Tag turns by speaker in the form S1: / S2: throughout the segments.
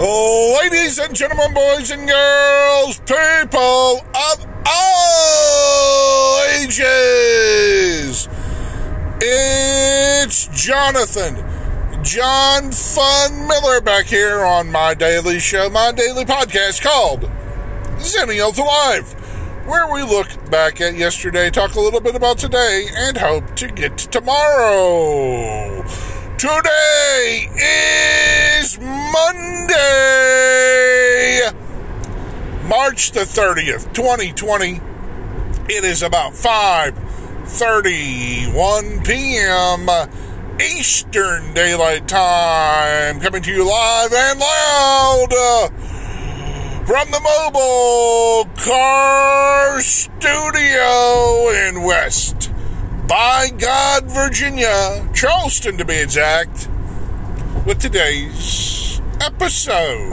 S1: Ladies and gentlemen, boys and girls, people of all ages, it's Jonathan, John Fun Miller back here on my daily show, my daily podcast called Zennial to Life, where we look back at yesterday, talk a little bit about today, and hope to get to tomorrow. Today is Monday, March the 30th, 2020. It is about 5:31 p.m. Eastern Daylight Time, coming to you live and loud from the mobile car studio in West by God, Virginia, Charleston to be exact, with today's episode.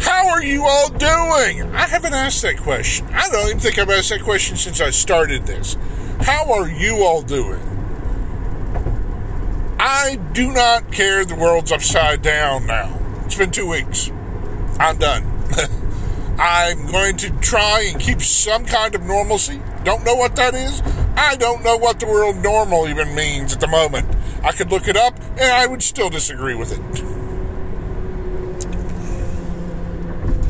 S1: How are you all doing? I haven't asked that question. I don't even think I've asked that question since I started this. How are you all doing? I do not care the world's upside down now. It's been two weeks. I'm done. I'm going to try and keep some kind of normalcy. Don't know what that is. I don't know what the word normal even means at the moment. I could look it up and I would still disagree with it.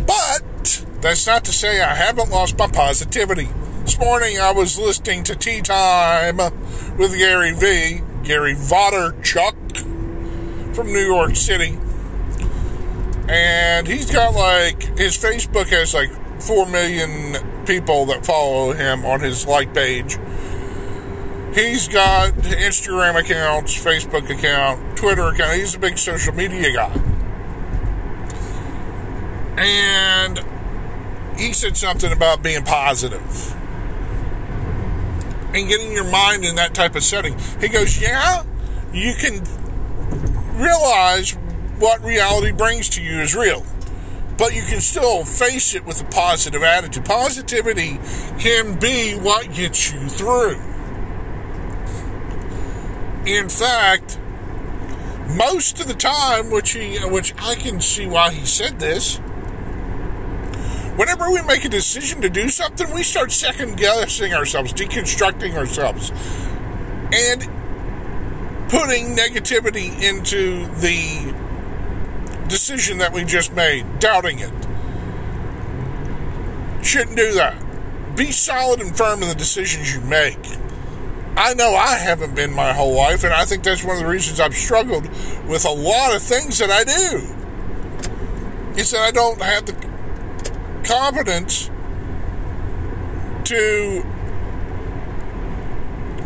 S1: But that's not to say I haven't lost my positivity. This morning I was listening to Tea Time with Gary V, Gary Vaynerchuk from New York City. And he's got like, his Facebook has like 4 million people that follow him on his like page. He's got Instagram accounts, Facebook account, Twitter account. He's a big social media guy. And he said something about being positive and getting your mind in that type of setting. He goes, Yeah, you can realize what reality brings to you is real but you can still face it with a positive attitude. Positivity can be what gets you through. In fact, most of the time, which he, which I can see why he said this, whenever we make a decision to do something, we start second guessing ourselves, deconstructing ourselves, and putting negativity into the decision that we just made, doubting it. Shouldn't do that. Be solid and firm in the decisions you make. I know I haven't been my whole life, and I think that's one of the reasons I've struggled with a lot of things that I do. Is that I don't have the confidence to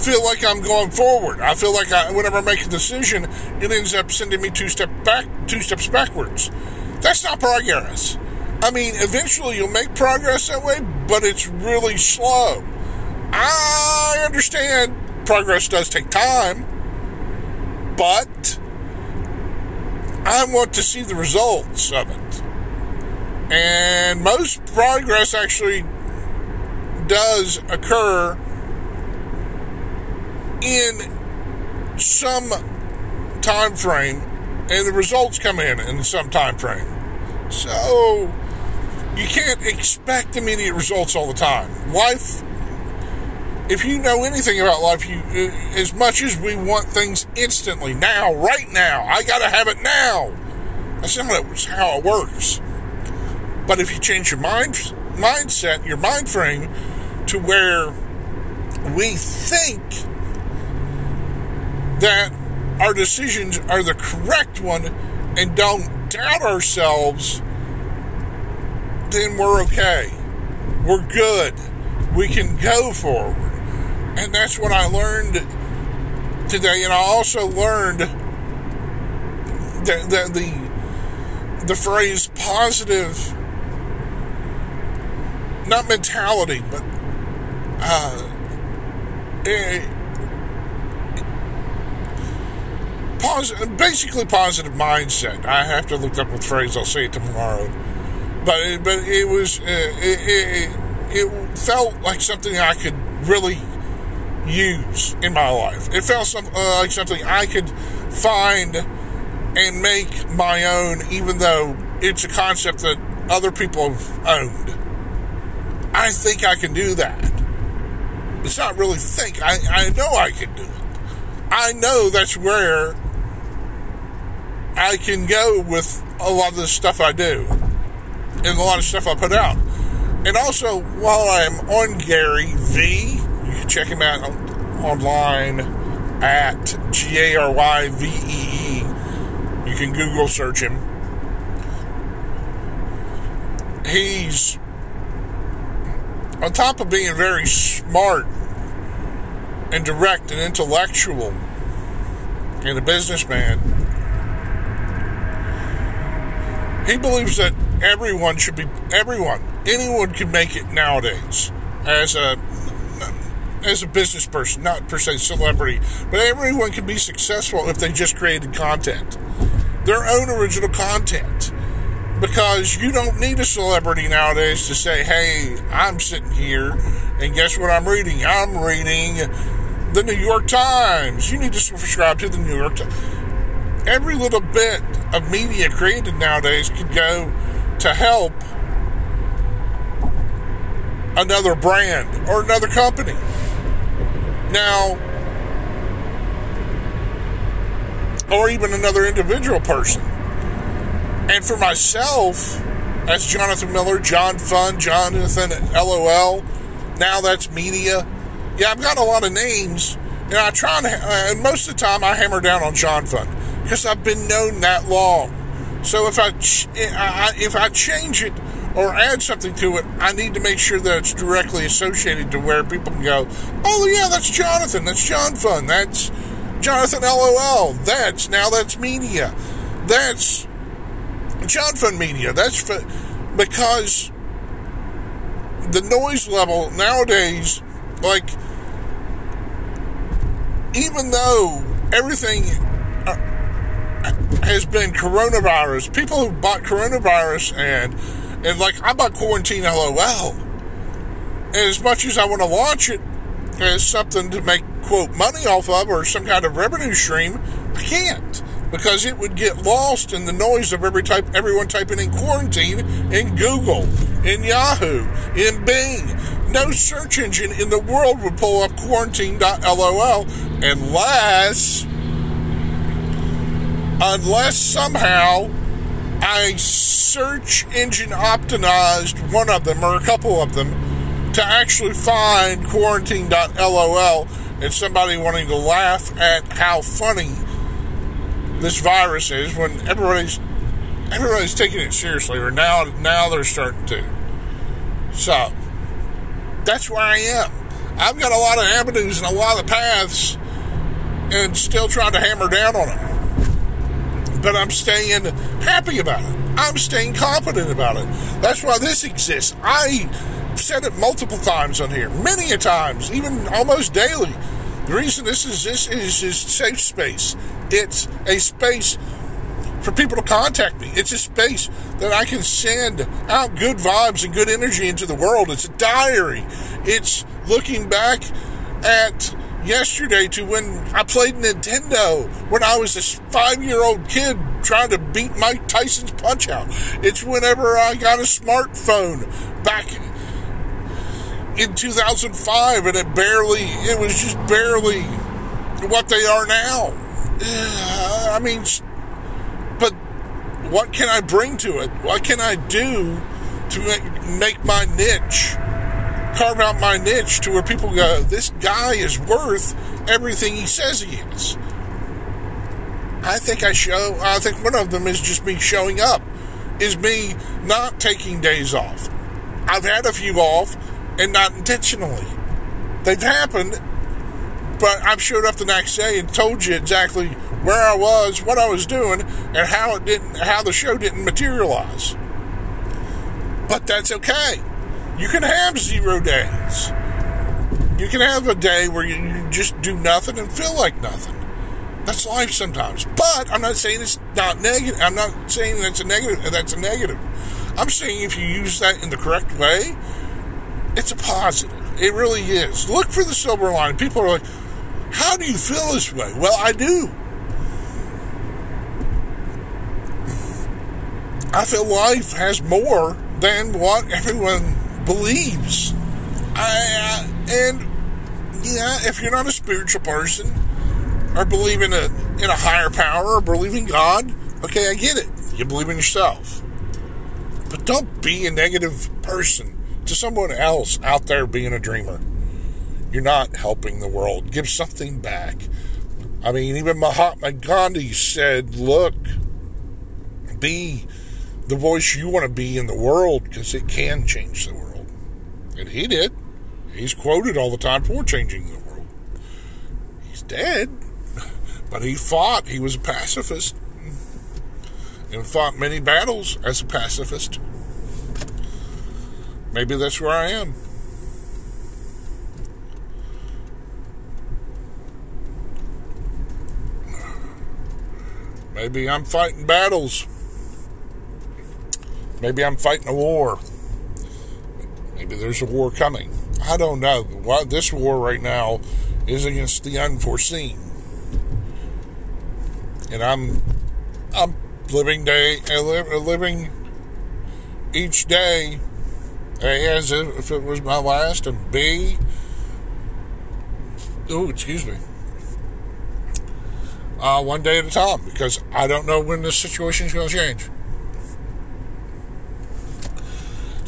S1: feel like I'm going forward. I feel like I, whenever I make a decision, it ends up sending me two step back, two steps backwards. That's not progress. I mean, eventually you'll make progress that way, but it's really slow. I understand progress does take time, but I want to see the results of it. And most progress actually does occur in some time frame and the results come in in some time frame. So you can't expect immediate results all the time. Life if you know anything about life, you uh, as much as we want things instantly, now, right now, I got to have it now. That's not how it works. But if you change your mind mindset, your mind frame to where we think that our decisions are the correct one and don't doubt ourselves, then we're okay. We're good. We can go forward. And that's what I learned today. And I also learned that, that the the phrase positive not mentality, but uh, a, positive, basically positive mindset. I have to look up the phrase. I'll say it tomorrow. But it, but it was uh, it, it, it, felt like something I could really use in my life. It felt some, uh, like something I could find and make my own, even though it's a concept that other people have owned. I think I can do that. It's not really think. I, I know I can do it. I know that's where I can go with a lot of the stuff I do and a lot of stuff I put out. And also, while I'm on Gary V, check him out online at G A R Y V E E. You can Google search him. He's on top of being very smart and direct and intellectual and a businessman, he believes that everyone should be everyone anyone can make it nowadays as a as a business person not per se celebrity but everyone can be successful if they just created content. Their own original content. Because you don't need a celebrity nowadays to say hey i'm sitting here and guess what i'm reading? I'm reading the new york times. You need to subscribe to the new york times every little bit of media created nowadays could go to help another brand or another company. Now, or even another individual person. And for myself, as Jonathan Miller, John Fun, Jonathan LOL, now that's media. Yeah, I've got a lot of names, and I try and, and most of the time I hammer down on John Fun because I've been known that long. So if I, if I change it or add something to it, I need to make sure that it's directly associated to where people can go, oh yeah, that's Jonathan, that's John Fun, that's Jonathan LOL, that's now that's media, that's John Fun Media, that's because the noise level nowadays, like even though everything uh, has been coronavirus. People who bought coronavirus and and like I'm bought quarantine LOL. And as much as I want to launch it as something to make quote money off of or some kind of revenue stream, I can't because it would get lost in the noise of every type everyone typing in quarantine in Google, in Yahoo, in Bing. No search engine in the world would pull up quarantine.lol unless unless somehow I search engine optimized one of them or a couple of them to actually find quarantine.lol and somebody wanting to laugh at how funny this virus is when everybody's everybody's taking it seriously or now now they're starting to. So that's where i am. I've got a lot of avenues and a lot of paths and still trying to hammer down on them but I'm staying happy about it. I'm staying confident about it. That's why this exists. I said it multiple times on here, many a times, even almost daily. The reason this is this is is safe space. It's a space for people to contact me. It's a space that I can send out good vibes and good energy into the world. It's a diary. It's looking back at yesterday to when I played Nintendo when I was a five year old kid trying to beat Mike Tyson's Punch Out. It's whenever I got a smartphone back in 2005 and it barely, it was just barely what they are now. I mean, but what can I bring to it? What can I do to make, make my niche? Carve out my niche to where people go, this guy is worth everything he says he is. I think I show, I think one of them is just me showing up, is me not taking days off. I've had a few off and not intentionally. They've happened, but I've showed up the next day and told you exactly where I was, what I was doing, and how it didn't, how the show didn't materialize. But that's okay. You can have zero days. You can have a day where you, just do nothing and feel like nothing. That's life sometimes. But I'm not saying it's not negative. I'm not saying that's a negative. That's a negative. I'm saying if you use that in the correct way, it's a positive. It really is. Look for the silver line. People are like, "How do you feel this way?" Well, I do. I feel life has more than what everyone believes. I, and yeah, if you're not a spiritual person or believe in a in a higher power or believe in God, okay, I get it. You believe in yourself. But don't be a negative person to someone else out there being a dreamer. You're not helping the world. Give something back. I mean, even Mahatma Gandhi said, look, be the voice you want to be in the world because it can change the world. And he did. He's quoted all the time for changing the world. He's dead, but he fought. He was a pacifist and fought many battles as a pacifist. Maybe that's where I am. Maybe I'm fighting battles. Maybe I'm fighting a war. Maybe there's a war coming. I don't know. Why this war right now is against the unforeseen. And I'm I'm living day living each day as if it was my last and B oh excuse me uh, one day at a time because I don't know when this situation is going to change.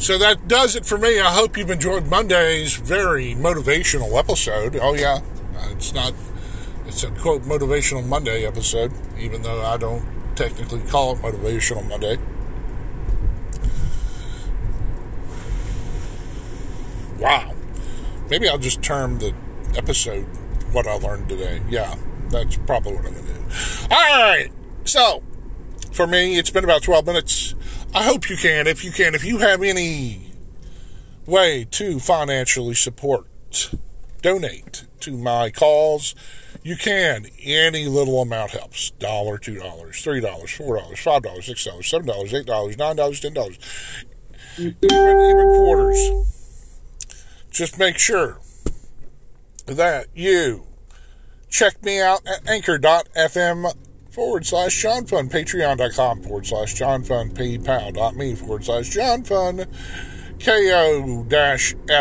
S1: So that does it for me. I hope you've enjoyed Monday's very motivational episode. Oh, yeah, it's not, it's a quote motivational Monday episode, even though I don't technically call it motivational Monday. Wow. Maybe I'll just term the episode what I learned today. Yeah, that's probably what I'm going to do. All right. So, for me, it's been about 12 minutes. I hope you can, if you can, if you have any way to financially support, donate to my cause, you can. Any little amount helps. Dollar, two dollars, three dollars, four dollars, five dollars, six dollars, seven dollars, eight dollars, nine dollars, ten dollars, even, even quarters. Just make sure that you check me out at anchor.fm forward slash John Fun, patreon.com forward slash John Fun, paypal.me forward slash John Fun, ko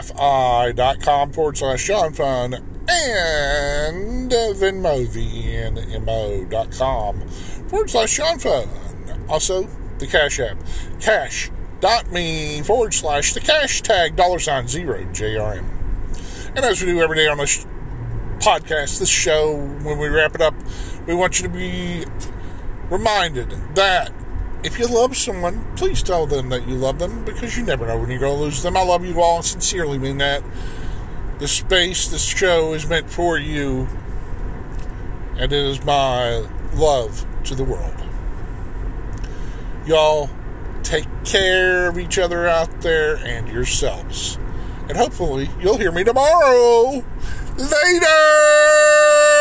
S1: fi.com forward slash John Fun, and Venmo, venmo.com forward slash John Fun. Also, the Cash App, cash.me forward slash the cash tag dollar sign zero JRM. And as we do every day on this podcast, this show, when we wrap it up, we want you to be reminded that if you love someone, please tell them that you love them because you never know when you're going to lose them. I love you all and sincerely mean that. The space, this show is meant for you, and it is my love to the world. Y'all take care of each other out there and yourselves. And hopefully, you'll hear me tomorrow. Later!